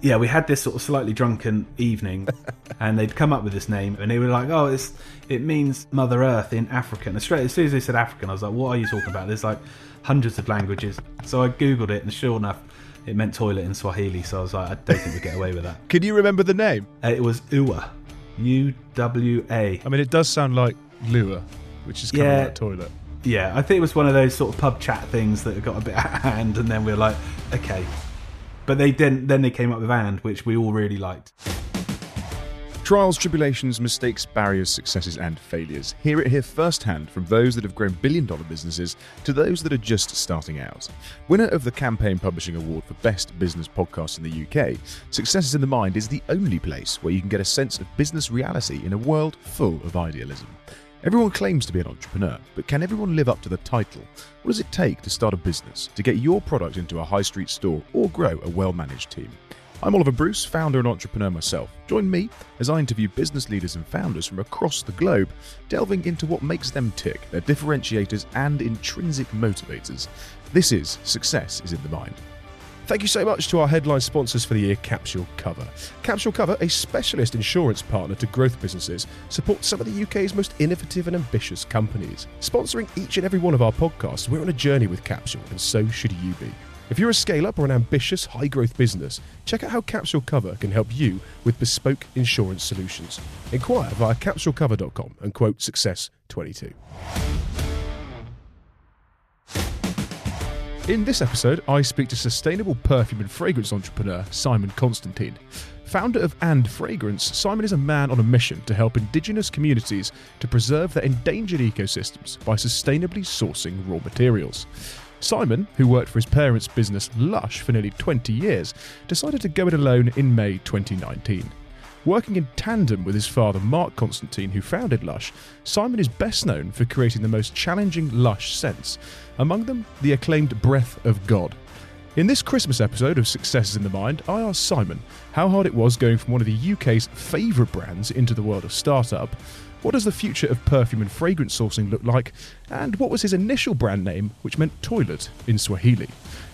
yeah, we had this sort of slightly drunken evening, and they'd come up with this name, and they were like, "Oh, it's it means Mother Earth in African." And straight as soon as they said African, I was like, "What are you talking about?" There's like hundreds of languages. So I googled it, and sure enough, it meant toilet in Swahili. So I was like, "I don't think we get away with that." Can you remember the name? Uh, it was Uwa, U W A. I mean, it does sound like lure, which is kind Yeah. of like toilet. Yeah, I think it was one of those sort of pub chat things that got a bit out of hand, and then we were like, "Okay." But they didn't. Then they came up with and, which we all really liked. Trials, tribulations, mistakes, barriers, successes, and failures. Hear it here firsthand from those that have grown billion dollar businesses to those that are just starting out. Winner of the Campaign Publishing Award for Best Business Podcast in the UK, Success is in the Mind is the only place where you can get a sense of business reality in a world full of idealism. Everyone claims to be an entrepreneur, but can everyone live up to the title? What does it take to start a business, to get your product into a high street store, or grow a well managed team? I'm Oliver Bruce, founder and entrepreneur myself. Join me as I interview business leaders and founders from across the globe, delving into what makes them tick, their differentiators and intrinsic motivators. This is Success is in the Mind. Thank you so much to our headline sponsors for the year, Capsule Cover. Capsule Cover, a specialist insurance partner to growth businesses, supports some of the UK's most innovative and ambitious companies. Sponsoring each and every one of our podcasts, we're on a journey with Capsule, and so should you be. If you're a scale up or an ambitious, high growth business, check out how Capsule Cover can help you with bespoke insurance solutions. Inquire via capsulecover.com and quote success22. In this episode, I speak to sustainable perfume and fragrance entrepreneur Simon Constantine. Founder of And Fragrance, Simon is a man on a mission to help indigenous communities to preserve their endangered ecosystems by sustainably sourcing raw materials. Simon, who worked for his parents' business Lush for nearly 20 years, decided to go it alone in May 2019. Working in tandem with his father, Mark Constantine, who founded Lush, Simon is best known for creating the most challenging Lush scents, among them the acclaimed Breath of God. In this Christmas episode of Success is in the Mind, I asked Simon how hard it was going from one of the UK's favourite brands into the world of startup. What does the future of perfume and fragrance sourcing look like? And what was his initial brand name, which meant toilet in Swahili?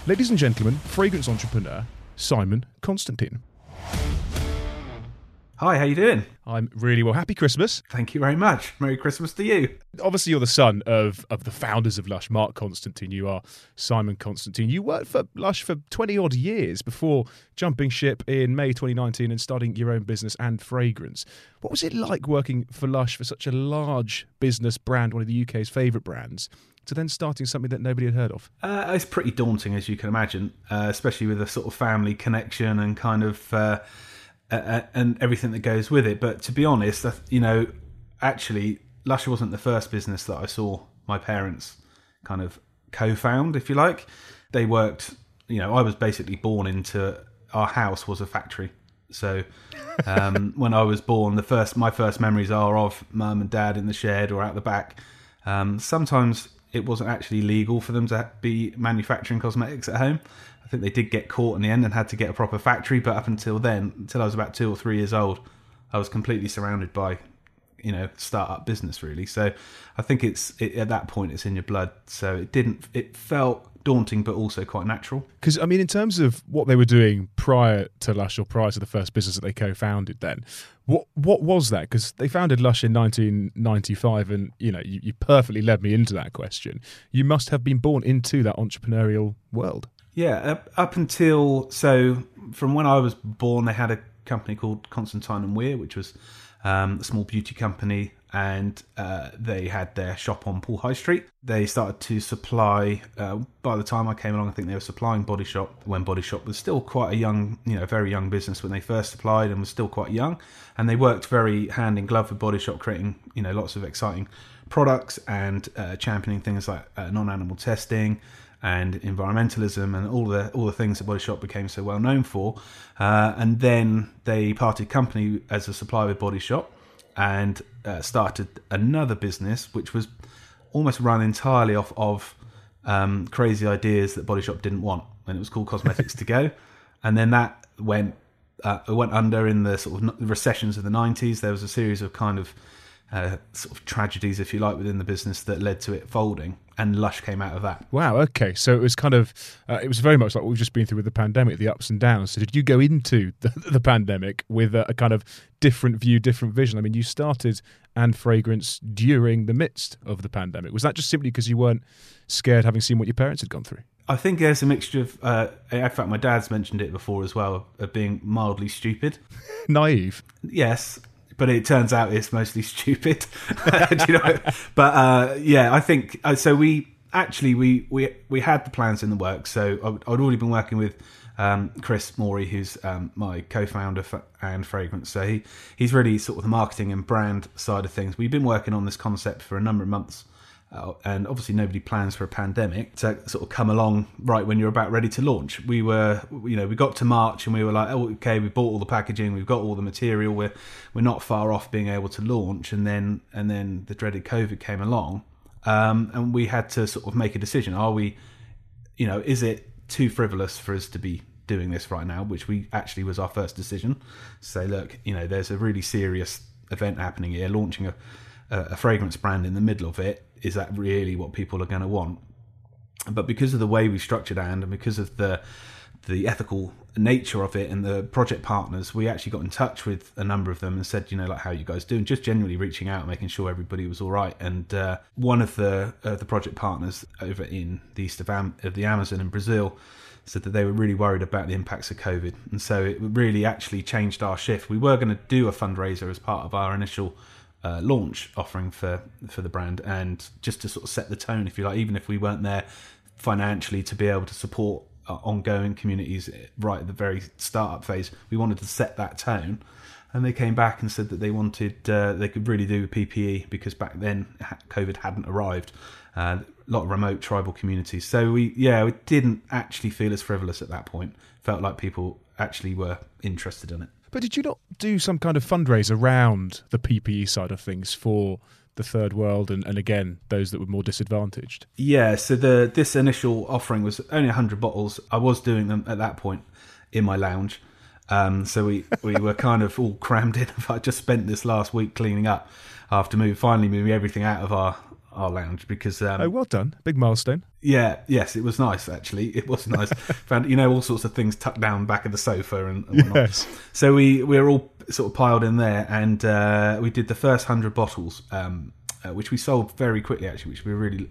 Ladies and gentlemen, fragrance entrepreneur Simon Constantine. Hi, how you doing? I'm really well. Happy Christmas. Thank you very much. Merry Christmas to you. Obviously, you're the son of, of the founders of Lush, Mark Constantine. You are Simon Constantine. You worked for Lush for 20 odd years before jumping ship in May 2019 and starting your own business and fragrance. What was it like working for Lush for such a large business brand, one of the UK's favourite brands, to then starting something that nobody had heard of? Uh, it's pretty daunting, as you can imagine, uh, especially with a sort of family connection and kind of uh, uh, and everything that goes with it. But to be honest, you know, actually, Lush wasn't the first business that I saw my parents kind of co-found, if you like. They worked, you know, I was basically born into our house was a factory. So um, when I was born, the first my first memories are of mum and dad in the shed or out the back. Um, sometimes it wasn't actually legal for them to be manufacturing cosmetics at home. I think they did get caught in the end and had to get a proper factory. But up until then, until I was about two or three years old, I was completely surrounded by, you know, startup business really. So I think it's it, at that point it's in your blood. So it didn't. It felt daunting, but also quite natural. Because I mean, in terms of what they were doing prior to Lush or prior to the first business that they co-founded, then what what was that? Because they founded Lush in 1995, and you know, you, you perfectly led me into that question. You must have been born into that entrepreneurial world. Yeah, up, up until so from when I was born, they had a company called Constantine and Weir, which was um, a small beauty company, and uh, they had their shop on Poole High Street. They started to supply. Uh, by the time I came along, I think they were supplying Body Shop when Body Shop was still quite a young, you know, very young business when they first supplied and was still quite young. And they worked very hand in glove with Body Shop, creating you know lots of exciting products and uh, championing things like uh, non-animal testing and environmentalism and all the all the things that Body Shop became so well known for. Uh, and then they parted company as a supplier with Body Shop and uh, started another business which was almost run entirely off of um, crazy ideas that Body Shop didn't want, and it was called Cosmetics to Go. And then that went uh, it went under in the sort of recessions of the nineties. There was a series of kind of uh, sort of tragedies, if you like, within the business that led to it folding. And Lush came out of that. Wow. Okay. So it was kind of, uh, it was very much like what we've just been through with the pandemic, the ups and downs. So did you go into the, the pandemic with a, a, kind of different view, different vision? I mean, you started and fragrance during the midst of the pandemic. Was that just simply because you weren't scared, having seen what your parents had gone through? I think there's a mixture of. Uh, in fact, my dad's mentioned it before as well, of being mildly stupid, naive. Yes, but it turns out it's mostly stupid. you know? But uh, yeah, I think uh, so. We actually we we we had the plans in the works. So I'd, I'd already been working with um, Chris Morey, who's um, my co-founder and fragrance. So he he's really sort of the marketing and brand side of things. We've been working on this concept for a number of months. And obviously nobody plans for a pandemic to sort of come along right when you're about ready to launch. We were, you know, we got to March and we were like, oh, okay, we bought all the packaging, we've got all the material, we're we're not far off being able to launch, and then and then the dreaded COVID came along, um, and we had to sort of make a decision. Are we, you know, is it too frivolous for us to be doing this right now? Which we actually was our first decision. Say, look, you know, there's a really serious event happening here, launching a a fragrance brand in the middle of it is that really what people are going to want? But because of the way we structured and and because of the the ethical nature of it and the project partners, we actually got in touch with a number of them and said, you know, like how you guys doing? Just genuinely reaching out, making sure everybody was all right. And uh, one of the uh, the project partners over in the east of, Am- of the Amazon in Brazil said that they were really worried about the impacts of COVID, and so it really actually changed our shift. We were going to do a fundraiser as part of our initial uh, launch offering for for the brand, and just to sort of set the tone, if you like, even if we weren't there financially to be able to support uh, ongoing communities right at the very startup phase, we wanted to set that tone. And they came back and said that they wanted uh, they could really do PPE because back then COVID hadn't arrived. Uh, a lot of remote tribal communities. So we yeah we didn't actually feel as frivolous at that point. Felt like people actually were interested in it. But did you not do some kind of fundraise around the PPE side of things for the third world and, and again those that were more disadvantaged? Yeah, so the this initial offering was only 100 bottles. I was doing them at that point in my lounge. Um, so we, we were kind of all crammed in. I just spent this last week cleaning up after move, finally moving everything out of our our lounge because um, oh well done. Big milestone. Yeah yes it was nice actually. It was nice. Found you know all sorts of things tucked down back of the sofa and, and whatnot. Yes. so we we were all sort of piled in there and uh, we did the first 100 bottles um, uh, which we sold very quickly actually which we really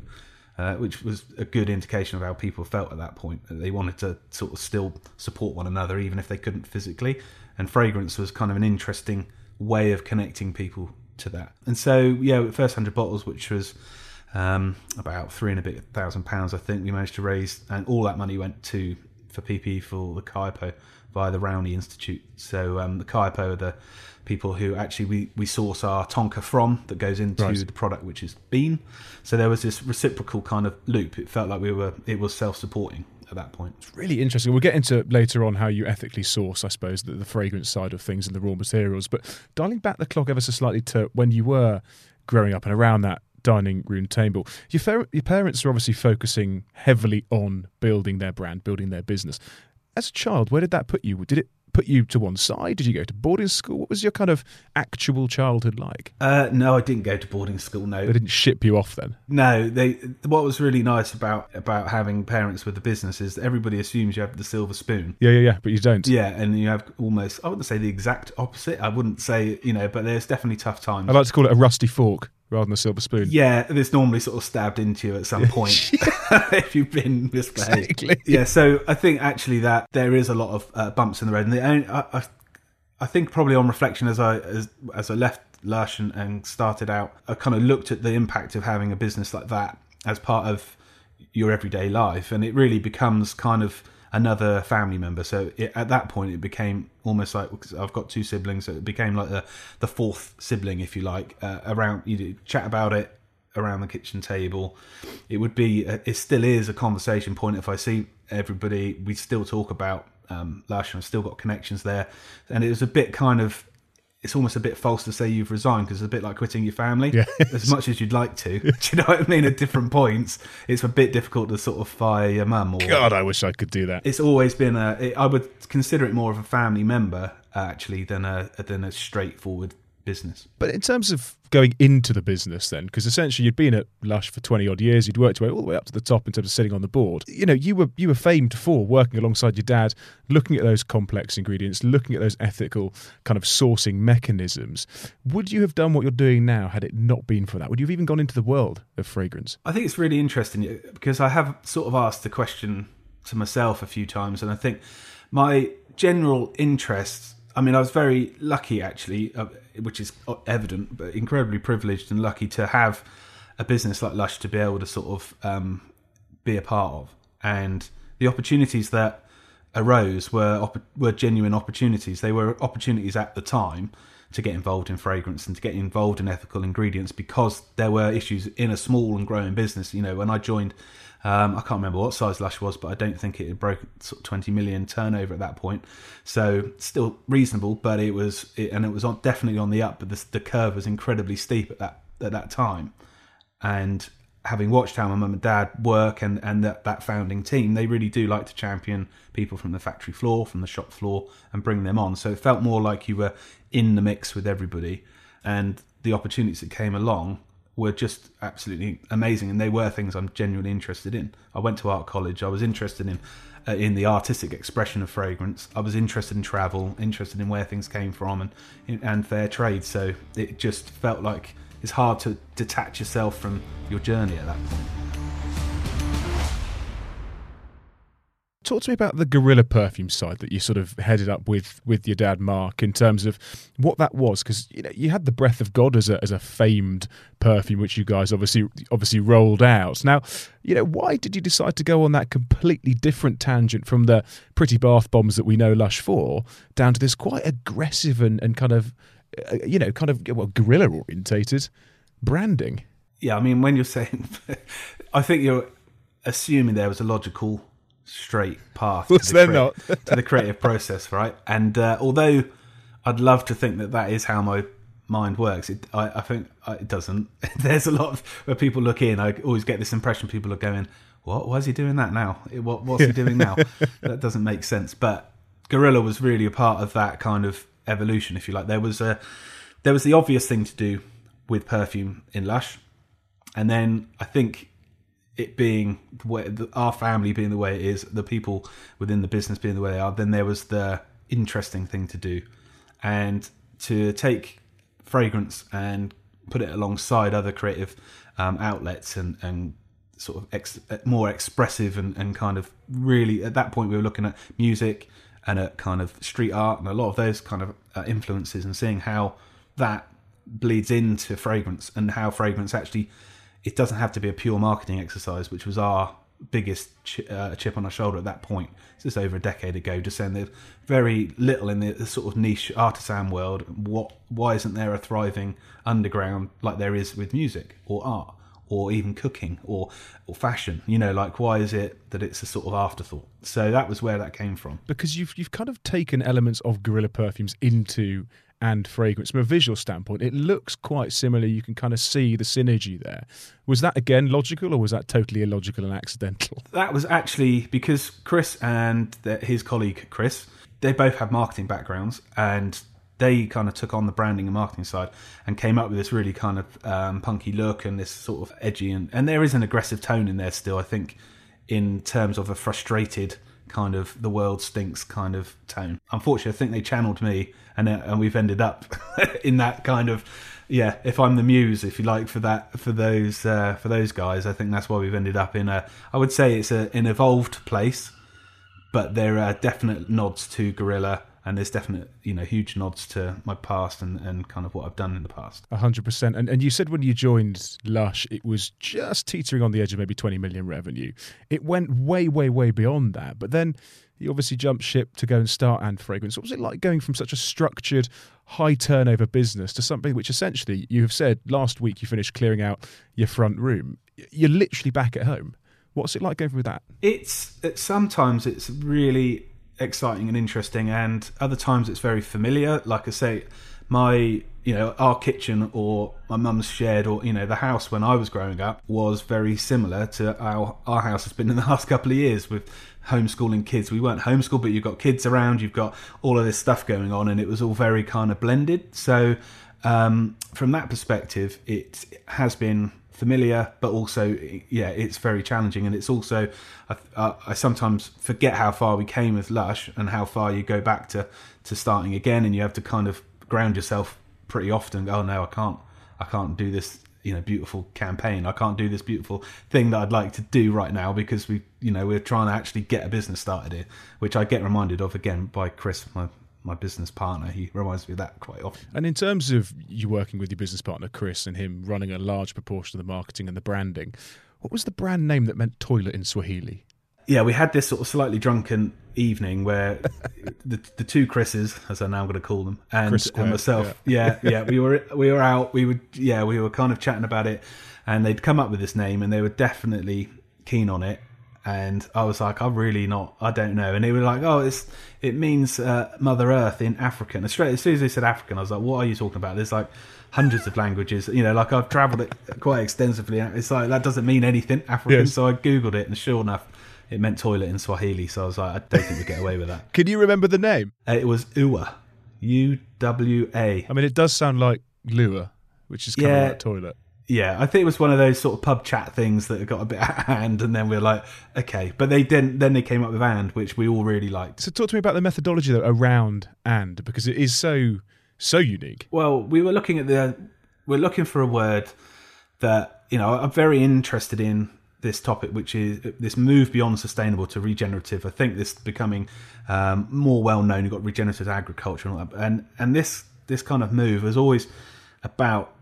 uh, which was a good indication of how people felt at that point they wanted to sort of still support one another even if they couldn't physically. And fragrance was kind of an interesting way of connecting people to that. And so, yeah, first hundred bottles, which was um, about three and a bit thousand pounds, I think we managed to raise, and all that money went to for PP for the Kayapó via the Raoni Institute. So um, the Kayapó are the people who actually we, we source our tonka from that goes into right. the product, which is bean. So there was this reciprocal kind of loop. It felt like we were it was self supporting at that point. It's really interesting. We'll get into later on how you ethically source, I suppose, the, the fragrance side of things and the raw materials. But dialing back the clock ever so slightly to when you were growing up and around that dining room table. Your, fer- your parents are obviously focusing heavily on building their brand, building their business. As a child, where did that put you? Did it put you to one side? Did you go to boarding school? What was your kind of actual childhood like? Uh, no, I didn't go to boarding school. No, they didn't ship you off then. No, they. What was really nice about about having parents with the business is everybody assumes you have the silver spoon. Yeah, yeah, yeah, but you don't. Yeah, and you have almost. I wouldn't say the exact opposite. I wouldn't say you know, but there's definitely tough times. I like to call it a rusty fork rather than a silver spoon. Yeah, it's normally sort of stabbed into you at some point if you've been misbehaved. Exactly. Yeah, so I think actually that there is a lot of uh, bumps in the road, and the, I, I, I, think probably on reflection as I as, as I left Lush and, and started out, I kind of looked at the impact of having a business like that as part of your everyday life, and it really becomes kind of another family member. So it, at that point, it became almost like I've got two siblings, so it became like the the fourth sibling, if you like. Uh, around you chat about it around the kitchen table. It would be, uh, it still is a conversation point. If I see everybody, we still talk about um, Lush, and I've still got connections there. And it was a bit kind of it's almost a bit false to say you've resigned because it's a bit like quitting your family. Yeah, as much as you'd like to, do you know what I mean? At different points, it's a bit difficult to sort of fire your mum. Or God, I wish I could do that. It's always been a. It, I would consider it more of a family member uh, actually than a than a straightforward business. But in terms of going into the business, then, because essentially you'd been at Lush for twenty odd years, you'd worked your way all the way up to the top in terms of sitting on the board. You know, you were you were famed for working alongside your dad, looking at those complex ingredients, looking at those ethical kind of sourcing mechanisms. Would you have done what you're doing now had it not been for that? Would you have even gone into the world of fragrance? I think it's really interesting because I have sort of asked the question to myself a few times, and I think my general interest. I mean, I was very lucky actually, uh, which is evident, but incredibly privileged and lucky to have a business like Lush to be able to sort of um, be a part of, and the opportunities that arose were were genuine opportunities. They were opportunities at the time to get involved in fragrance and to get involved in ethical ingredients because there were issues in a small and growing business. You know, when I joined um, I can't remember what size Lush was, but I don't think it had broken sort of 20 million turnover at that point. So still reasonable, but it was, it, and it was on, definitely on the up. But the, the curve was incredibly steep at that at that time. And having watched how my mum and dad work and and that, that founding team, they really do like to champion people from the factory floor, from the shop floor, and bring them on. So it felt more like you were in the mix with everybody, and the opportunities that came along were just absolutely amazing, and they were things I'm genuinely interested in. I went to art college. I was interested in uh, in the artistic expression of fragrance. I was interested in travel, interested in where things came from, and and fair trade. So it just felt like it's hard to detach yourself from your journey at that point. Talk to me about the Gorilla perfume side that you sort of headed up with with your dad, Mark, in terms of what that was, because you know you had the Breath of God as a as a famed perfume, which you guys obviously obviously rolled out. Now, you know, why did you decide to go on that completely different tangent from the pretty bath bombs that we know Lush for, down to this quite aggressive and and kind of uh, you know kind of well guerrilla orientated branding? Yeah, I mean, when you're saying, I think you're assuming there was a logical straight path to, the not? to the creative process, right? And uh, although I'd love to think that that is how my mind works, it, I, I think uh, it doesn't. There's a lot of where people look in. I always get this impression people are going, "What? Why is he doing that now? What, what's he doing now?" that doesn't make sense. But Gorilla was really a part of that kind of evolution, if you like. There was a there was the obvious thing to do with perfume in Lush, and then I think it being the our family being the way it is, the people within the business being the way they are, then there was the interesting thing to do, and to take fragrance and put it alongside other creative um, outlets and and sort of ex, more expressive and, and kind of really at that point we were looking at music and at kind of street art and a lot of those kind of uh, influences and seeing how that bleeds into fragrance and how fragrance actually it doesn't have to be a pure marketing exercise, which was our biggest ch- uh, chip on our shoulder at that point. This is over a decade ago. Just saying there's very little in the, the, sort of niche artisan world. What? Why isn't there a thriving underground like there is with music or art? Or even cooking or or fashion, you know, like why is it that it's a sort of afterthought? So that was where that came from. Because you've you've kind of taken elements of Gorilla perfumes into and fragrance. From a visual standpoint, it looks quite similar. You can kind of see the synergy there. Was that again logical, or was that totally illogical and accidental? That was actually because Chris and the, his colleague Chris, they both have marketing backgrounds, and they kind of took on the branding and marketing side and came up with this really kind of um, punky look and this sort of edgy and and there is an aggressive tone in there still. I think in terms of a frustrated kind of the world stinks kind of tone. Unfortunately, I think they channeled me, and uh, and we've ended up in that kind of yeah. If I'm the muse, if you like, for that for those uh, for those guys, I think that's why we've ended up in a. I would say it's a, an evolved place, but there are definite nods to Gorilla and there's definite you know huge nods to my past and, and kind of what I've done in the past. hundred percent. And and you said when you joined Lush, it was just teetering on the edge of maybe twenty million revenue. It went way, way, way beyond that. But then you obviously jumped ship to go and start and fragrance. What was it like going from such a structured, high turnover business to something which essentially you have said last week you finished clearing out your front room. You're literally back at home. What's it like going through that? It's, it's sometimes it's really exciting and interesting, and other times it's very familiar. Like I say, my you know our kitchen or my mum's shed or you know the house when I was growing up was very similar to our our house has been in the last couple of years with homeschooling kids. We weren't homeschooled, but you've got kids around, you've got all of this stuff going on, and it was all very kind of blended. So um, from that perspective, it has been familiar, but also, yeah, it's very challenging. And it's also, I, I, sometimes forget how far we came with Lush and how far you go back to, to starting again. And you have to kind of ground yourself pretty often. Oh, no, I can't, I can't do this you know beautiful campaign. I can't do this beautiful thing that I'd like to do right now because we you know we're trying to actually get a business started here, which I get reminded of again by Chris, my my business partner. He reminds me of that quite often. And in terms of you working with your business partner Chris and him running a large proportion of the marketing and the branding, what was the brand name that meant toilet in Swahili? Yeah, we had this sort of slightly drunken evening where the the two Chris's, as I'm now going to call them, and, and myself, yeah. yeah, yeah, we were we were out, we would, yeah, we were kind of chatting about it, and they'd come up with this name, and they were definitely keen on it, and I was like, I'm really not, I don't know. And they were like, oh, it's it means uh, Mother Earth in African. Straight as soon as they said African, I was like, what are you talking about? There's like hundreds of languages. You know, like I've travelled it quite extensively. It's like that doesn't mean anything African. Yes. So I googled it, and sure enough, it meant toilet in Swahili. So I was like, I don't think we get away with that. Can you remember the name? Uh, it was Uwa, U W A. I mean, it does sound like lure, which is kind yeah, of like toilet yeah, I think it was one of those sort of pub chat things that got a bit out of hand, and then we are like, okay. But they didn't. Then they came up with and, which we all really liked. So talk to me about the methodology though around and because it is so so unique. Well, we were looking at the we're looking for a word that you know I'm very interested in this topic, which is this move beyond sustainable to regenerative. I think this becoming um, more well known. You've got regenerative agriculture and, and and this this kind of move is always about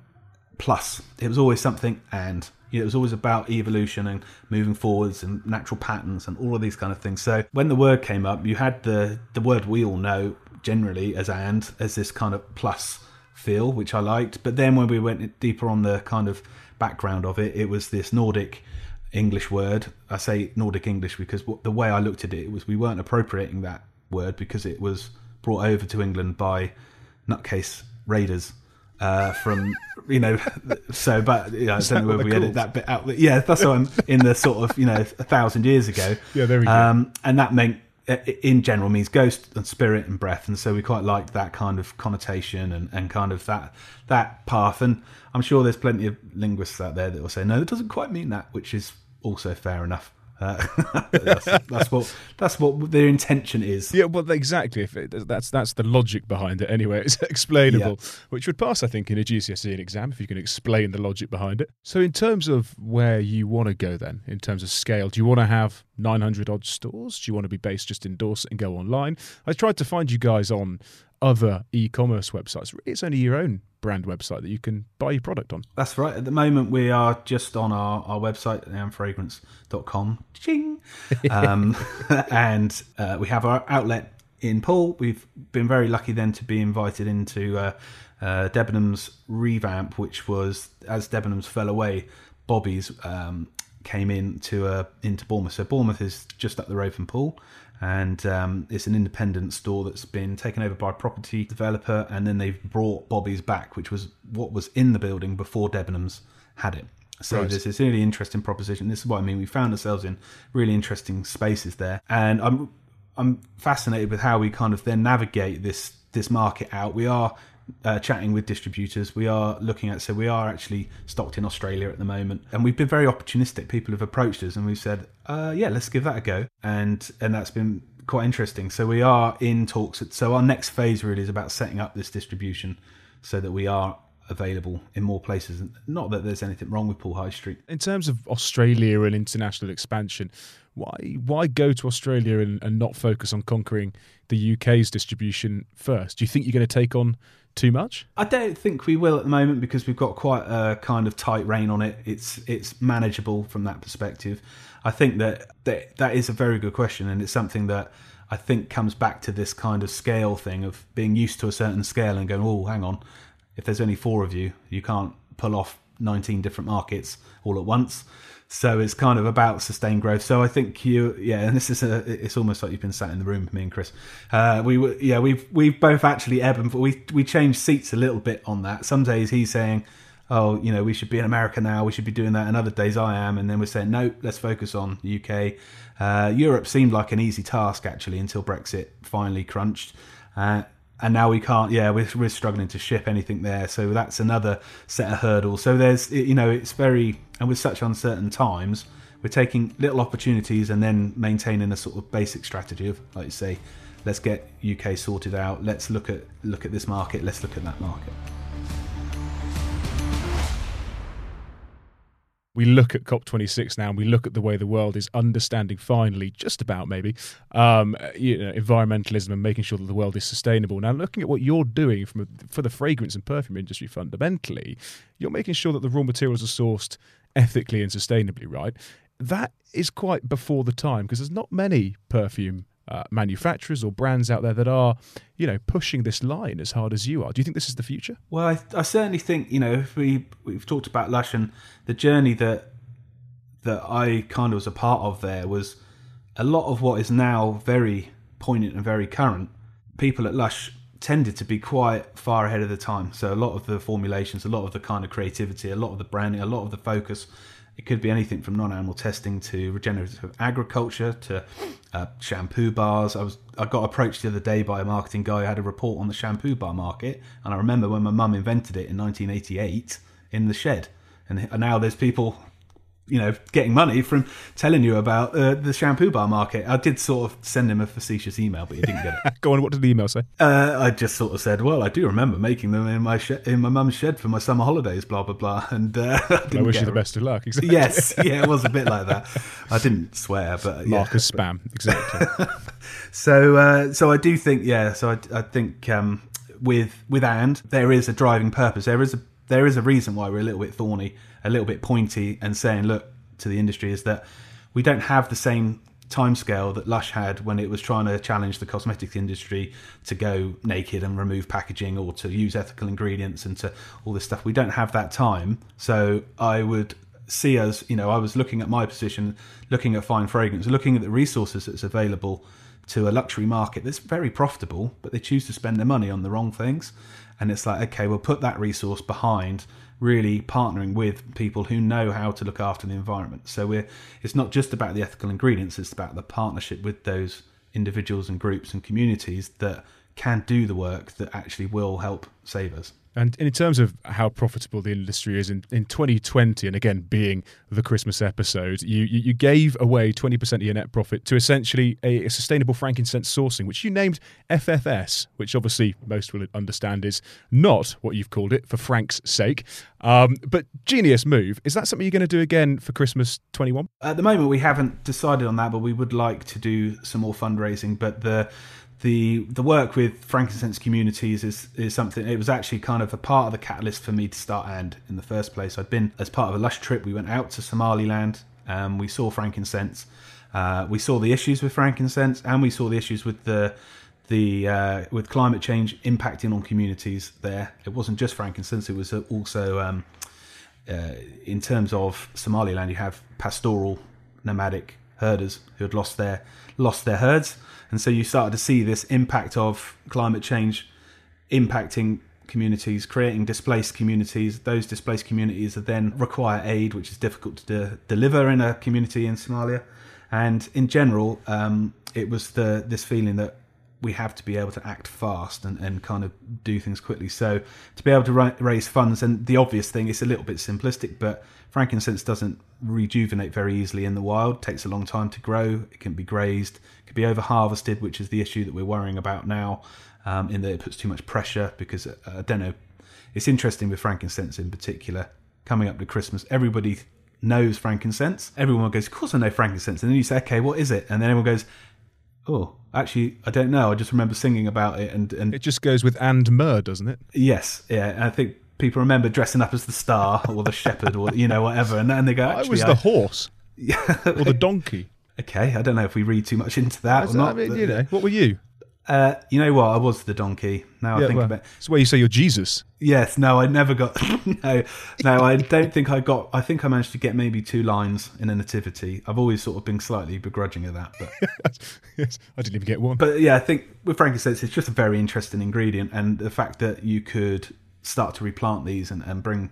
plus. It was always something and. It was always about evolution and moving forwards and natural patterns and all of these kind of things. So when the word came up, you had the the word we all know generally as and as this kind of plus feel, which I liked. But then when we went deeper on the kind of background of it, it was this Nordic English word. I say Nordic English because the way I looked at it, it was we weren't appropriating that word because it was brought over to England by nutcase raiders uh, from you know so but you know, I don't know whether we edit that bit out yeah that's what I'm in the sort of you know a thousand years ago. Yeah there we go. Um, and that meant in general means ghost and spirit and breath and so we quite liked that kind of connotation and, and kind of that that path. And I'm sure there's plenty of linguists out there that will say no that doesn't quite mean that which is also fair enough uh, that's, that's, what that's what their intention is. Yeah, well, exactly. If it, that's that's the logic behind it. Anyway, it's explainable, yeah. which would pass, I think, in a GCSE exam if you can explain the logic behind it. So, in terms of where you want to go, then, in terms of scale, do you want to have 900 odd stores? Do you want to be based just in Dorset and go online? I tried to find you guys on other e-commerce websites. It's only your own brand website that you can buy your product on. That's right. At the moment, we are just on our, our website, amfragrance.com. Ching! Um, and uh, we have our outlet in Poole. We've been very lucky then to be invited into uh, uh, Debenhams revamp, which was as Debenhams fell away, Bobby's um, came in to uh, into Bournemouth. So Bournemouth is just up the road from Poole, and um, it's an independent store that's been taken over by a property developer, and then they've brought Bobby's back, which was what was in the building before Debenhams had it. So right. this really interesting proposition. This is what I mean. We found ourselves in really interesting spaces there, and I'm I'm fascinated with how we kind of then navigate this this market out. We are uh, chatting with distributors. We are looking at so we are actually stocked in Australia at the moment, and we've been very opportunistic. People have approached us and we've said, uh, "Yeah, let's give that a go," and and that's been quite interesting. So we are in talks. So our next phase really is about setting up this distribution so that we are available in more places. Not that there's anything wrong with Poole High Street. In terms of Australia and international expansion, why why go to Australia and, and not focus on conquering the UK's distribution first? Do you think you're going to take on too much? I don't think we will at the moment because we've got quite a kind of tight rein on it. It's it's manageable from that perspective. I think that that, that is a very good question, and it's something that I think comes back to this kind of scale thing of being used to a certain scale and going, oh, hang on, if there's only four of you, you can't pull off 19 different markets all at once. So it's kind of about sustained growth. So I think you, yeah, and this is a, it's almost like you've been sat in the room with me and Chris. Uh, we were, yeah, we've we've both actually ebb and we we changed seats a little bit on that. Some days he's saying, oh, you know, we should be in America now, we should be doing that, and other days I am, and then we're saying, no, let's focus on the UK. Uh, Europe seemed like an easy task actually until Brexit finally crunched. Uh, and now we can't. Yeah, we're we're struggling to ship anything there, so that's another set of hurdles. So there's you know it's very and with such uncertain times, we're taking little opportunities and then maintaining a sort of basic strategy of like you say, let's get UK sorted out. Let's look at look at this market. Let's look at that market. We look at COP26 now and we look at the way the world is understanding finally, just about maybe, um, you know, environmentalism and making sure that the world is sustainable. Now, looking at what you're doing from a, for the fragrance and perfume industry fundamentally, you're making sure that the raw materials are sourced ethically and sustainably, right? That is quite before the time because there's not many perfume uh, manufacturers or brands out there that are, you know, pushing this line as hard as you are. Do you think this is the future? Well, I, I certainly think you know if we we've talked about Lush and the journey that that I kind of was a part of there was a lot of what is now very poignant and very current. People at Lush tended to be quite far ahead of the time. So a lot of the formulations, a lot of the kind of creativity, a lot of the branding, a lot of the focus it could be anything from non-animal testing to regenerative agriculture to uh, shampoo bars. I was I got approached the other day by a marketing guy who had a report on the shampoo bar market, and I remember when my mum invented it in 1988 in the shed, and now there's people you know getting money from telling you about uh, the shampoo bar market. I did sort of send him a facetious email, but he didn't get it. Go on. What did the email say? Uh, I just sort of said, "Well, I do remember making them in my sh- in my mum's shed for my summer holidays." Blah blah blah. And uh, I, I wish you the best of luck. Exactly. Yes, yeah, it was a bit like that. I didn't swear, but yeah. Mark spam. Exactly. so uh, so I do think yeah. So I, I think um, with with and there is a driving purpose. There is a there is a reason why we're a little bit thorny a little bit pointy and saying, look, to the industry is that we don't have the same timescale that Lush had when it was trying to challenge the cosmetics industry to go naked and remove packaging or to use ethical ingredients and to all this stuff. We don't have that time. So I would see us, you know, I was looking at my position, looking at fine fragrance, looking at the resources that's available to a luxury market that's very profitable, but they choose to spend their money on the wrong things. And it's like, okay, we'll put that resource behind really partnering with people who know how to look after the environment. So we're it's not just about the ethical ingredients, it's about the partnership with those individuals and groups and communities that can do the work that actually will help save us. And in terms of how profitable the industry is in, in 2020, and again being the Christmas episode, you, you gave away 20% of your net profit to essentially a, a, sustainable frankincense sourcing, which you named FFS, which obviously most will understand is not what you've called it for Frank's sake. Um, but genius move. Is that something you're going to do again for Christmas 21? At the moment, we haven't decided on that, but we would like to do some more fundraising. But the the the work with frankincense communities is is something. It was actually kind of a part of the catalyst for me to start and in the first place. I'd been as part of a lush trip. We went out to Somaliland. Um, we saw frankincense. Uh, we saw the issues with frankincense, and we saw the issues with the the uh, with climate change impacting on communities there. It wasn't just frankincense; it was also um, uh, in terms of Somaliland. You have pastoral nomadic herders who had lost their lost their herds and so you started to see this impact of climate change impacting communities, creating displaced communities. Those displaced communities then require aid, which is difficult to de- deliver in a community in Somalia. And in general, um, it was the this feeling that we have to be able to act fast and, and kind of do things quickly. So to be able to ra- raise funds, and the obvious thing is a little bit simplistic, but frankincense doesn't rejuvenate very easily in the wild. It takes a long time to grow. It can be grazed, it can be over harvested, which is the issue that we're worrying about now. Um, in that it puts too much pressure because uh, I don't know. It's interesting with frankincense in particular. Coming up to Christmas, everybody knows frankincense. Everyone goes, "Of course I know frankincense," and then you say, "Okay, what is it?" And then everyone goes, "Oh, actually, I don't know. I just remember singing about it." And and it just goes with and myrrh, doesn't it? Yes, yeah. I think people remember dressing up as the star or the shepherd or you know whatever, and then they go, "I was the horse, or the donkey." Okay, I don't know if we read too much into that or not. I mean, you know, what were you? Uh, you know what? I was the donkey. Now yeah, I think well, about it's where you say you're Jesus. Yes. No, I never got. no, no, I don't think I got. I think I managed to get maybe two lines in a nativity. I've always sort of been slightly begrudging of that, but yes, I didn't even get one. But yeah, I think with frankincense, it's just a very interesting ingredient, and the fact that you could start to replant these and, and bring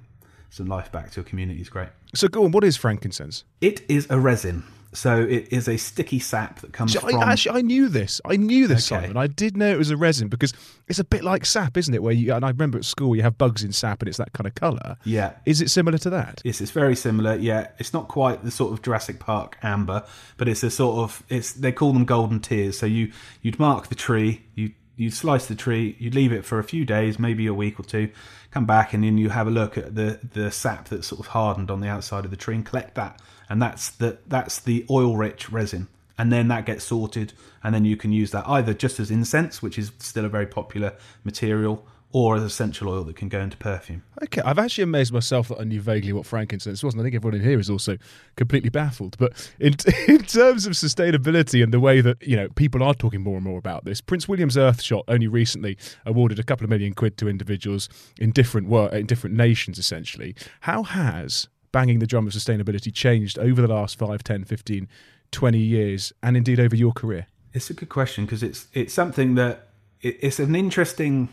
some life back to a community is great. So, go on. What is frankincense? It is a resin. So it is a sticky sap that comes So from. I, actually, I knew this. I knew this, Okay. Simon. I did know it was a resin because it's a bit like sap, isn't it? Where you and I remember at school you have bugs in sap and it's that kind of colour. yeah, Is it similar to that? Yes, it's very similar. Yeah, it's not quite the sort of Jurassic Park amber, but it's a sort of it's they call them golden tears. So you you'd mark the tree, you you'd slice the tree, you'd leave it for a few days, maybe a week or two, come back and then you have a look at the the sap that's sort of hardened on the outside of the tree and collect that, and that's the that's the oil rich resin. And then that gets sorted, and then you can use that either just as incense, which is still a very popular material, or as essential oil that can go into perfume. Okay, I've actually amazed myself that I knew vaguely what frankincense was, and I think everyone in here is also completely baffled. But in, in terms of sustainability and the way that you know people are talking more and more about this, Prince William's Earthshot only recently awarded a couple of million quid to individuals in different wor- in different nations, essentially. How has banging the drum of sustainability changed over the last 5, 10, 15, 20 years, and indeed over your career? It's a good question because it's it's something that it, it's an interesting,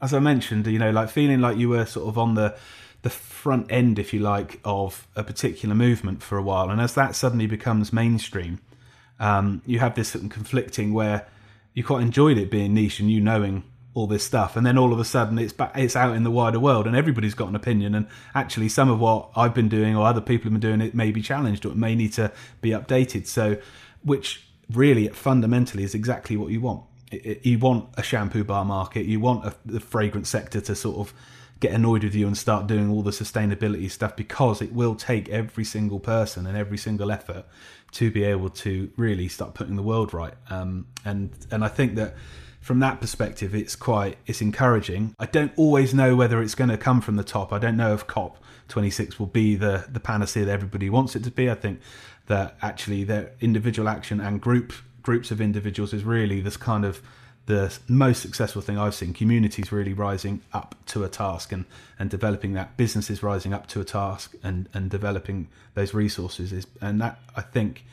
as I mentioned, you know, like feeling like you were sort of on the the front end, if you like, of a particular movement for a while, and as that suddenly becomes mainstream, um, you have this conflicting where you quite enjoyed it being niche and you knowing all this stuff, and then all of a sudden it's back, it's out in the wider world, and everybody's got an opinion, and actually some of what I've been doing or other people have been doing it may be challenged or it may need to be updated. So, which really fundamentally is exactly what you want. You want a shampoo bar market, you want a, the fragrance sector to sort of get annoyed with you and start doing all the sustainability stuff because it will take every single person and every single effort to be able to really start putting the world right. Um, and and I think that from that perspective, it's quite it's encouraging. I don't always know whether it's going to come from the top. I don't know if COP 26 will be the the panacea that everybody wants it to be. I think that actually their individual action and group groups of individuals is really this kind of the most successful thing I've seen. Communities really rising up to a task and, and developing that. Businesses rising up to a task and, and developing those resources is, and that I think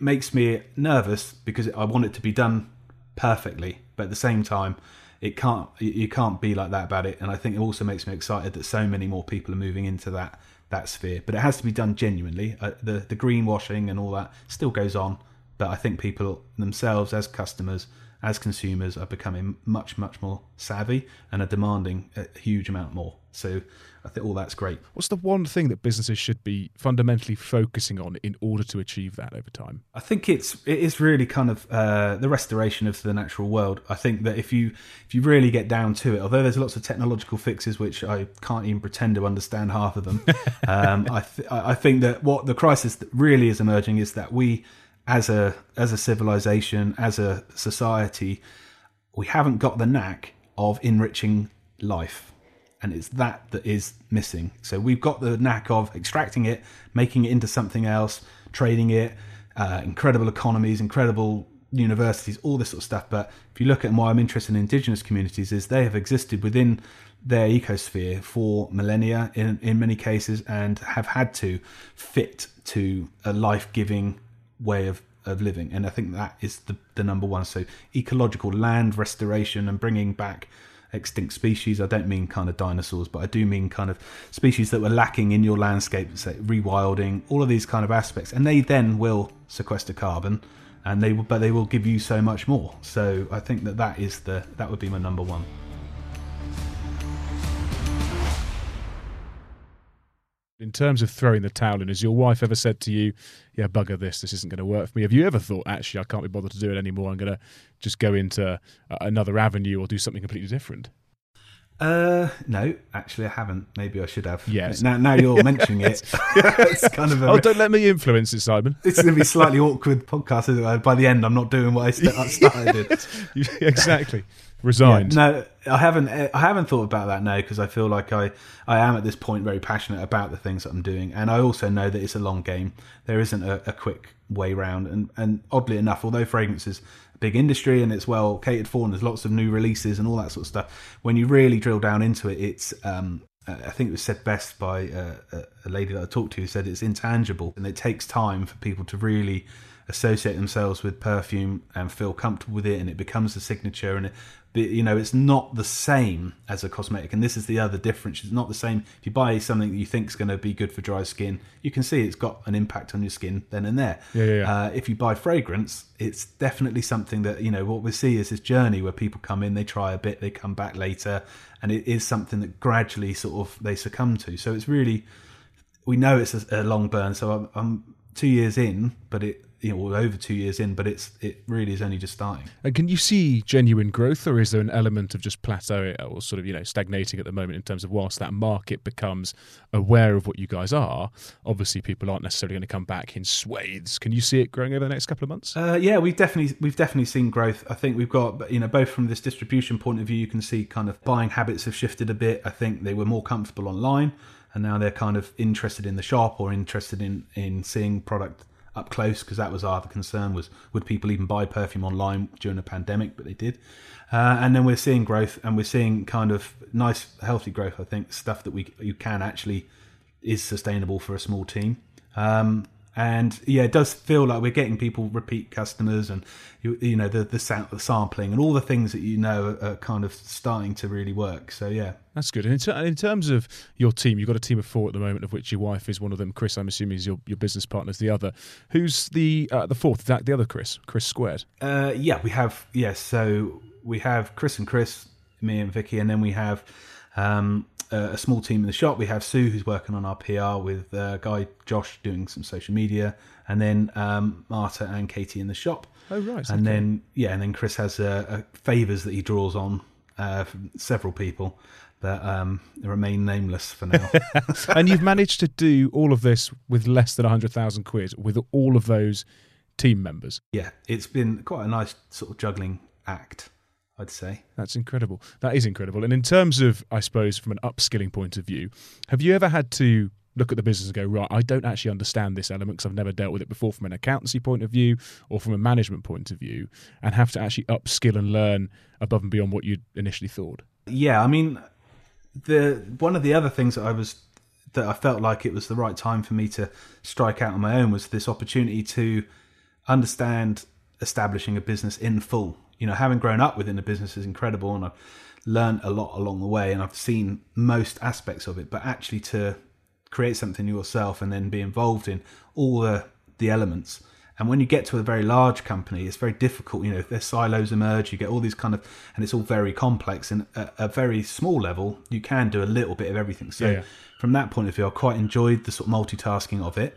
makes me nervous because I want it to be done perfectly, but at the same time, it can't. You can't be like that about it. And I think it also makes me excited that so many more people are moving into that that sphere. But it has to be done genuinely. Uh, the the greenwashing and all that still goes on, but I think people themselves as customers. As consumers are becoming much, much more savvy and are demanding a huge amount more. So I think all that's great. What's the one thing that businesses should be fundamentally focusing on in order to achieve that over time? I think it's it is really kind of uh, the restoration of the natural world. I think that if you if you really get down to it, although there's lots of technological fixes which I can't even pretend to understand half of them, um, I th- I think that what the crisis that really is emerging is that we, as a as a civilization, as a society, we haven't got the knack of enriching life and it's that that is missing. So we've got the knack of extracting it, making it into something else, trading it, uh, incredible economies, incredible universities, all this sort of stuff. But if you look at why I'm interested in indigenous communities, is they have existed within their ecosphere for millennia in in many cases, and have had to fit to a life giving way of of living and i think that is the, the number one so ecological land restoration and bringing back extinct species. I don't mean kind of dinosaurs but i do mean kind of species that were lacking in your landscape say rewilding all of these kind of aspects. And they then will sequester carbon and they will but they will give you so much more. So i think that that is the that would be my number one In terms of throwing the towel in, has your wife ever said to you, "Yeah, bugger this. This isn't going to work for me"? Have you ever thought, "Actually, I can't be bothered to do it anymore. I'm going to just go into another avenue or do something completely different"? Uh, no, actually, I haven't. Maybe I should have. Yes. Now, now you're mentioning it, it's kind of a, Oh, don't let me influence it, Simon. it's going to be slightly awkward podcast. By the end, I'm not doing what I started. You- exactly. Resigned. No, I haven't. I haven't thought about that now because I feel like I, I am at this point very passionate about the things that I'm doing, and I also know that it's a long game. There isn't a, a quick way round, and and oddly enough, although fragrance is a big industry and it's well catered for, and there's lots of new releases and all that sort of stuff, when you really drill down into it, it's um, I think it was said best by uh, a- a lady that I talked to who said it's intangible and it takes time for people to really associate themselves with perfume and feel comfortable with it, and it becomes a signature. And it, you know, it's not the same as a cosmetic. And this is the other difference. It's not the same. If you buy something that you think is going to be good for dry skin, you can see it's got an impact on your skin then and there. Yeah, yeah, yeah. Uh, if you buy fragrance, it's definitely something that you know what we see is this journey where people come in, they try a bit, they come back later, and it is something that gradually sort of they succumb to. So it's really we know it's a, a long burn. So I'm, I'm two years in, but it you know over two years in, but it's it really is only just starting. And can you see genuine growth, or is there an element of just plateauing or sort of you know stagnating at the moment in terms of whilst that market becomes aware of what you guys are? Obviously, people aren't necessarily going to come back in swathes. Can you see it growing over the next couple of months? Uh, yeah, we've definitely we've definitely seen growth. I think we've got you know both from this distribution point of view, you can see kind of buying habits have shifted a bit. I think they were more comfortable online, and now they're kind of interested in the shop or interested in in seeing product up close because that was our concern was would people even buy perfume online during a pandemic? But they did. Uh, and then we're seeing growth and we're seeing kind of nice healthy growth i think stuff that we you can actually is sustainable for a small team. Um, and yeah it does feel like we're getting people repeat customers and you, you know the, the sampling and all the things that you know are, are kind of starting to really work so yeah that's good. And in, ter- in, terms of your team, you've got a team of four at the moment, of which your wife is one of them. Chris, I'm assuming, is your, your business partner is the other. Who's the uh, the fourth? Is that the other Chris? Chris squared. Uh, yeah, we have. Yes, so we have Chris and Chris, me and Vicky, and then we have um, a, a, small team in the shop. We have Sue, who's working on our PR, with uh, Guy Josh doing some social media, and then um, Marta and Katie in the shop. Oh right. And okay. then yeah, and then Chris has a favors that he draws on uh, from several people that um, remain nameless for now. and you've managed to do all of this with less than 100,000 quid with all of those team members. Yeah, it's been quite a nice sort of juggling act. I'd say. That's incredible. That is incredible. And in terms of, I suppose, from an upskilling point of view, have you ever had to look at the business and go, right, I don't actually understand this element because I've never dealt with it before from an accountancy point of view or from a management point of view, and have to actually upskill and learn above and beyond what you initially thought? Yeah, I mean, the one of the other things that I was that I felt like it was the right time for me to strike out on my own was this opportunity to understand establishing a business in full. You know, having grown up within a business is incredible, and I've learned a lot along the way, and I've seen most aspects of it. But actually, to create something yourself and then be involved in all the the elements and when you get to a very large company, it's very difficult. You know, their silos emerge. You get all these kind of, and it's all very complex. And at a very small level, you can do a little bit of everything. So, yeah, yeah. from that point of view, I quite enjoyed the sort of multitasking of it.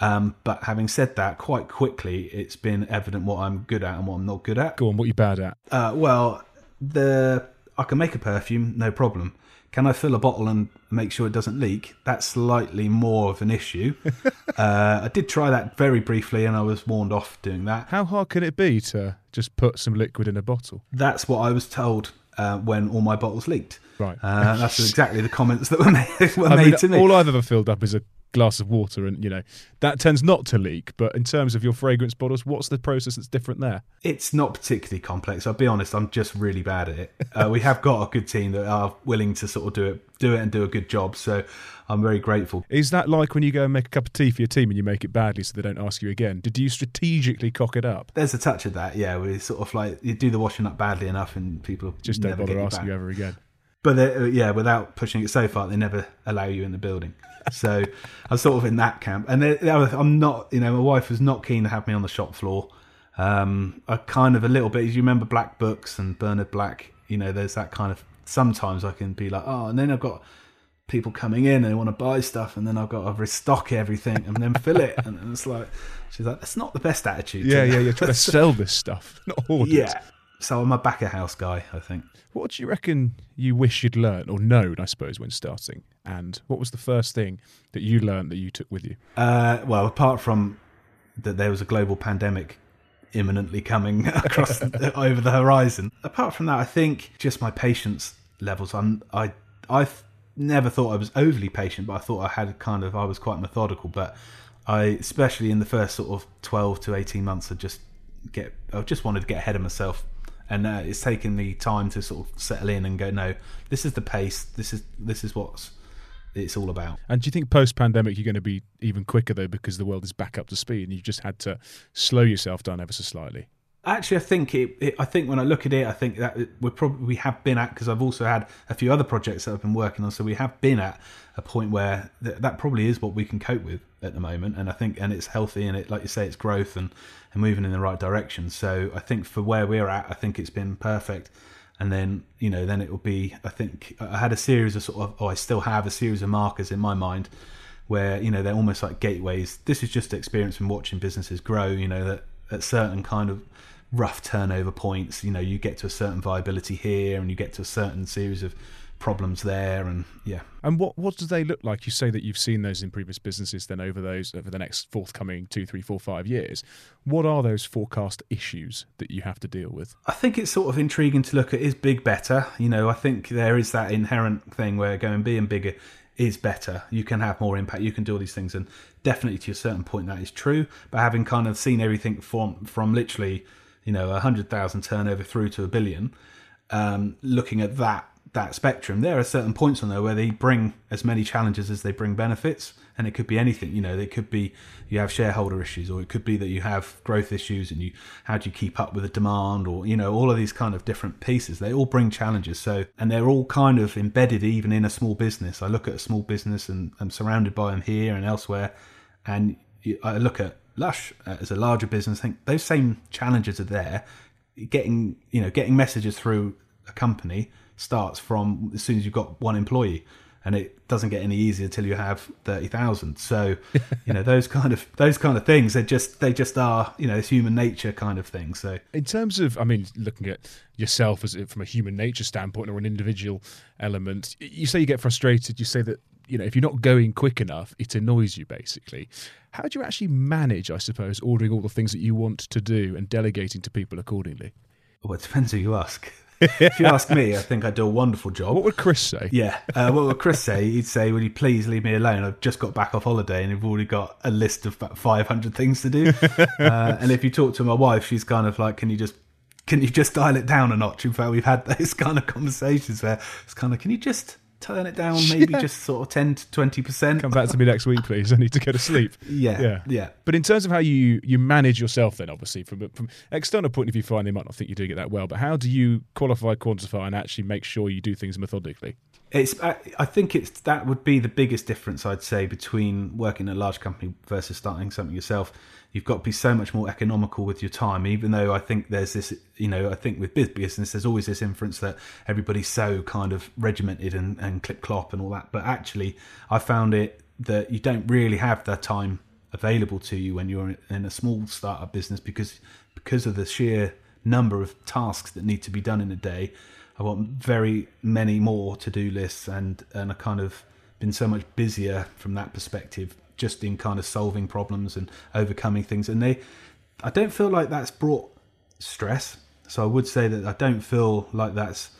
Um, but having said that, quite quickly, it's been evident what I'm good at and what I'm not good at. Go on, what you bad at? Uh, well, the I can make a perfume, no problem. Can I fill a bottle and make sure it doesn't leak? That's slightly more of an issue. uh, I did try that very briefly and I was warned off doing that. How hard can it be to just put some liquid in a bottle? That's what I was told uh, when all my bottles leaked. Right. Uh, that's exactly the comments that were made, were made mean, to me. All I've ever filled up is a glass of water and you know that tends not to leak but in terms of your fragrance bottles what's the process that's different there? It's not particularly complex. I'll be honest i'm just really bad at it. Uh, we have got a good team that are willing to sort of do it do it and do a good job so i'm very grateful. Is that like when you go and make a cup of tea for your team and you make it badly so they don't ask you again? Did you strategically cock it up? There's a touch of that yeah. We sort of like you do the washing up badly enough and people just don't bother asking you ever again but uh, yeah without pushing it so far they never allow you in the building so I'm sort of in that camp. And I'm not, you know, my wife was not keen to have me on the shop floor. Um, I kind of a little bit. You remember Black Books and Bernard Black? You know, there's that kind of. Sometimes I can be like, oh, and then I've got people coming in and they want to buy stuff, and then I've got to restock everything and then fill it, and, and it's like, she's like, that's not the best attitude. Yeah, yeah, you're trying to sell this stuff, not hoard yeah. So I'm a back of house guy, I think. What do you reckon you wish you'd learned or known, I suppose, when starting? And what was the first thing that you learned that you took with you? Uh, well, apart from that there was a global pandemic imminently coming across over the horizon. Apart from that, I think just my patience levels. I'm, I I never thought I was overly patient, but I thought I had kind of I was quite methodical. But I, especially in the first sort of twelve to eighteen months, I just get I just wanted to get ahead of myself and uh, it's taken me time to sort of settle in and go no this is the pace this is this is what's it's all about. And do you think post pandemic you're going to be even quicker though because the world is back up to speed and you've just had to slow yourself down ever so slightly? Actually, I think it, it, I think when I look at it, I think that we're probably we have been at because I've also had a few other projects that I've been working on. So we have been at a point where th- that probably is what we can cope with at the moment, and I think and it's healthy and it, like you say, it's growth and and moving in the right direction. So I think for where we're at, I think it's been perfect. And then you know, then it will be. I think I had a series of sort of, oh, I still have a series of markers in my mind where you know they're almost like gateways. This is just experience from watching businesses grow. You know that at certain kind of rough turnover points. You know, you get to a certain viability here, and you get to a certain series of problems there, and yeah. And what what do they look like? You say that you've seen those in previous businesses. Then over those over the next forthcoming two, three, four, five years, what are those forecast issues that you have to deal with? I think it's sort of intriguing to look at. Is big better? You know, I think there is that inherent thing where going being bigger is better. You can have more impact. You can do all these things, and definitely to a certain point that is true. But having kind of seen everything from from literally you know, a hundred thousand turnover through to a billion, um, looking at that that spectrum, there are certain points on there where they bring as many challenges as they bring benefits, and it could be anything. You know, it could be you have shareholder issues, or it could be that you have growth issues, and you how do you keep up with the demand, or you know, all of these kind of different pieces. They all bring challenges. So, and they're all kind of embedded even in a small business. I look at a small business, and I'm surrounded by them here and elsewhere, and I look at Lush as a larger business, I think those same challenges are there. Getting you know getting messages through a company starts from as soon as you've got one employee, and it doesn't get any easier until you have thirty thousand. So you know those kind of those kind of things. They just they just are you know it's human nature kind of thing. So in terms of, I mean, looking at yourself as from a human nature standpoint or an individual element, you say you get frustrated. You say that you know if you're not going quick enough, it annoys you basically. How do you actually manage, I suppose, ordering all the things that you want to do and delegating to people accordingly? Well, it depends who you ask. if you ask me, I think I do a wonderful job. What would Chris say? Yeah, uh, what would Chris say? He'd say, "Will you please leave me alone? I've just got back off holiday and I've already got a list of about five hundred things to do." uh, and if you talk to my wife, she's kind of like, "Can you just can you just dial it down a notch?" In fact, we've had those kind of conversations where it's kind of, "Can you just turn it down maybe yeah. just sort of 10 to 20%. Come back to me next week, please. I need to go to sleep. yeah, yeah. Yeah. But in terms of how you, you manage yourself then, obviously, from from external point of view, fine, they might not think you're doing it that well, but how do you qualify, quantify, and actually make sure you do things methodically? It's. I, I think it's that would be the biggest difference I'd say between working in a large company versus starting something yourself you've got to be so much more economical with your time. Even though I think there's this, you know, I think with biz business there's always this inference that everybody's so kind of regimented and, and clip clop and all that. But actually, I found it that you don't really have that time available to you when you're in a small startup business because because of the sheer number of tasks that need to be done in a day. I want very many more to do lists and and I kind of been so much busier from that perspective just in kind of solving problems and overcoming things. And they, I don't feel like that's brought stress. So I would say that I don't feel like that's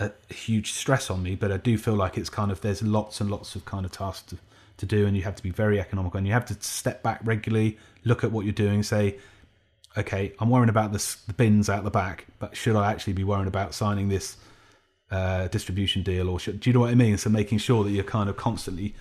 a huge stress on me, but I do feel like it's kind of there's lots and lots of kind of tasks to, to do, and you have to be very economical, and you have to step back regularly, look at what you're doing, say, okay, I'm worrying about this, the bins out the back, but should I actually be worrying about signing this uh, distribution deal, or should, do you know what I mean? So making sure that you're kind of constantly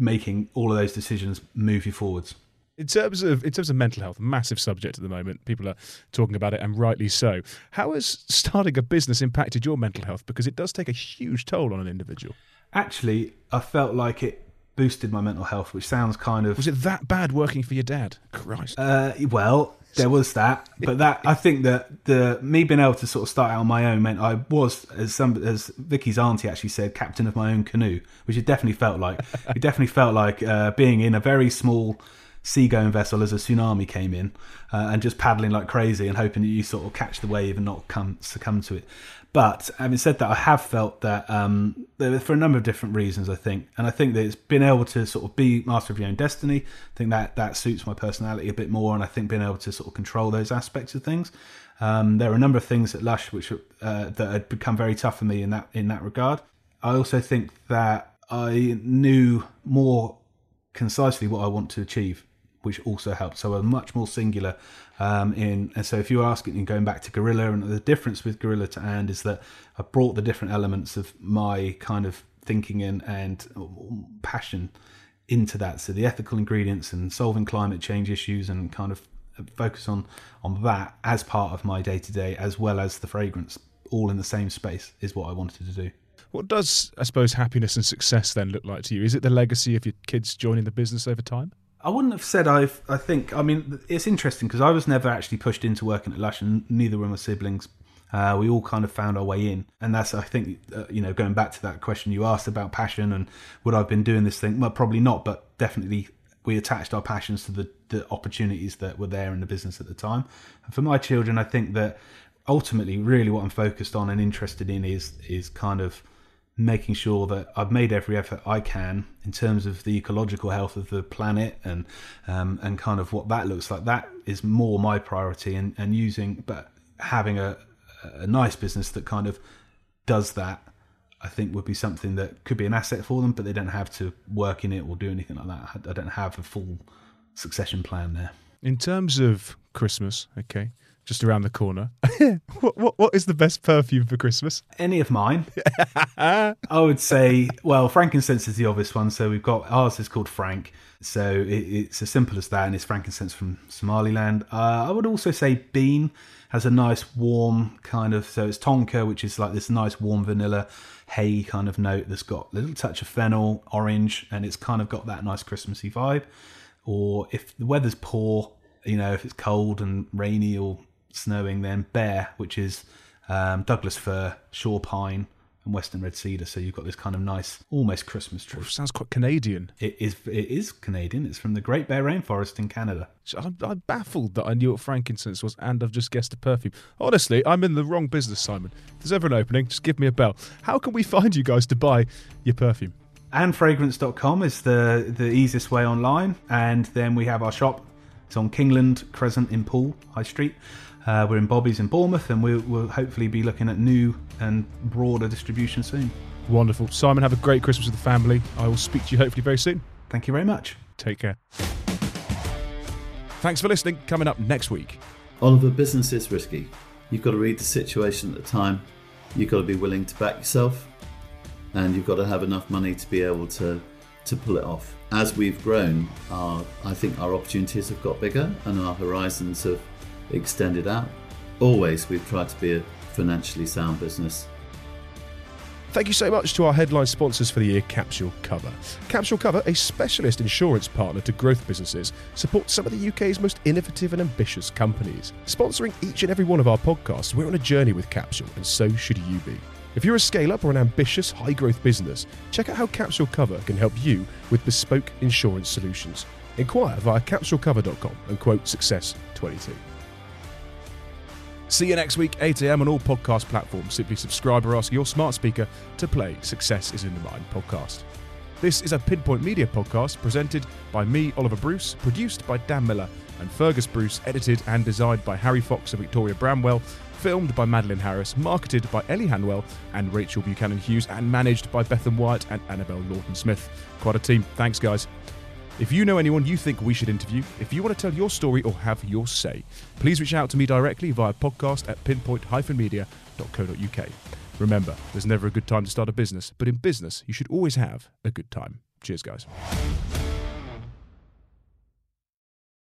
making all of those decisions move you forwards. In terms of in terms of mental health, massive subject at the moment. People are talking about it, and rightly so. How has starting a business impacted your mental health? Because it does take a huge toll on an individual. Actually, I felt like it boosted my mental health, which sounds kind of. Was it that bad working for your dad? Christ. Uh, well, there was that, but that I think that the me being able to sort of start out on my own meant I was, as some as Vicky's auntie actually said, captain of my own canoe, which it definitely felt like. it definitely felt like uh, being in a very small seagoing vessel as a tsunami came in, uh, and just paddling like crazy and hoping that you sort of catch the wave and not come succumb to it. But having said that, I have felt that um, for a number of different reasons, I think, and I think that it's been able to sort of be master of your own destiny. I think that that suits my personality a bit more, and I think being able to sort of control those aspects of things. Um, there are a number of things at Lush which uh, that had become very tough for me in that in that regard. I also think that I knew more concisely what I want to achieve which also helped. So a much more singular um, in. And so if you're asking and going back to Gorilla, and the difference with Gorilla to And is that I brought the different elements of my kind of thinking and, and passion into that. So the ethical ingredients and solving climate change issues and kind of focus on on that as part of my day to day, as well as the fragrance, all in the same space, is what I wanted to do. What does, I suppose, happiness and success then look like to you? Is it the legacy of your kids joining the business over time? I wouldn't have said I've. I think. I mean, it's interesting because I was never actually pushed into working at Lush, and neither were my siblings. Uh, we all kind of found our way in, and that's I think uh, you know going back to that question you asked about passion and would I've been doing this thing? Well, probably not, but definitely we attached our passions to the, the opportunities that were there in the business at the time. And for my children, I think that ultimately, really, what I'm focused on and interested in is is kind of making sure that I've made every effort I can in terms of the ecological health of the planet and um, and kind of what that looks like. That is more my priority, and, and using but having a, a nice business that kind of does that, I think would be something that could be an asset for them, but they don't have to work in it or do anything like that. I don't have a full succession plan there. In terms of Christmas, okay, just around the corner. what, what, what is the best perfume for Christmas? Any of mine. I would say, well, frankincense is the obvious one. So we've got ours is called Frank. So it, it's as simple as that, and it's frankincense from Somaliland. Uh, I would also say Bean has a nice warm kind of. So it's tonka, which is like this nice warm vanilla hay kind of note that's got a little touch of fennel, orange, and it's kind of got that nice Christmassy vibe. Or if the weather's poor, you know, if it's cold and rainy or snowing, then Bear, which is um, Douglas fir, Shore pine, and Western red cedar. So you've got this kind of nice, almost Christmas tree. sounds quite Canadian. It is. It is Canadian. It's from the Great Bear Rainforest in Canada. I'm, I'm, baffled that I knew what frankincense was, and I've just guessed a perfume. Honestly, I'm in the wrong business, Simon. If there's ever an opening, just give me a bell. How can we find you guys to buy your perfume? Andfragrance.com is the the easiest way online, and then we have our shop. It's on Kingland Crescent in Poole High Street. Uh, we're in Bobby's in Bournemouth, and we'll, we'll hopefully be looking at new and broader distribution soon. Wonderful. Simon, have a great Christmas with the family. I will speak to you hopefully very soon. Thank you very much. Take care. Thanks for listening. Coming up next week. Oliver, business is risky. You've got to read the situation at the time. You've got to be willing to back yourself, and you've got to have enough money to be able to to pull it off. As we've grown, our I think our opportunities have got bigger and our horizons have extended out. Always, we've tried to be a financially sound business. Thank you so much to our headline sponsors for the year, Capsule Cover. Capsule Cover, a specialist insurance partner to growth businesses, supports some of the UK's most innovative and ambitious companies. Sponsoring each and every one of our podcasts, we're on a journey with Capsule, and so should you be. If you're a scale up or an ambitious high growth business, check out how Capsule Cover can help you with bespoke insurance solutions. Inquire via capsulecover.com and quote success 22. See you next week, 8am on all podcast platforms. Simply subscribe or ask your smart speaker to play Success is in the Mind podcast. This is a Pinpoint Media podcast presented by me, Oliver Bruce, produced by Dan Miller and Fergus Bruce, edited and designed by Harry Fox and Victoria Bramwell, filmed by Madeline Harris, marketed by Ellie Hanwell and Rachel Buchanan Hughes, and managed by Bethan Wyatt and Annabelle Lawton Smith. Quite a team. Thanks, guys. If you know anyone you think we should interview, if you want to tell your story or have your say, please reach out to me directly via podcast at pinpoint-media.co.uk. Remember, there's never a good time to start a business, but in business, you should always have a good time. Cheers, guys.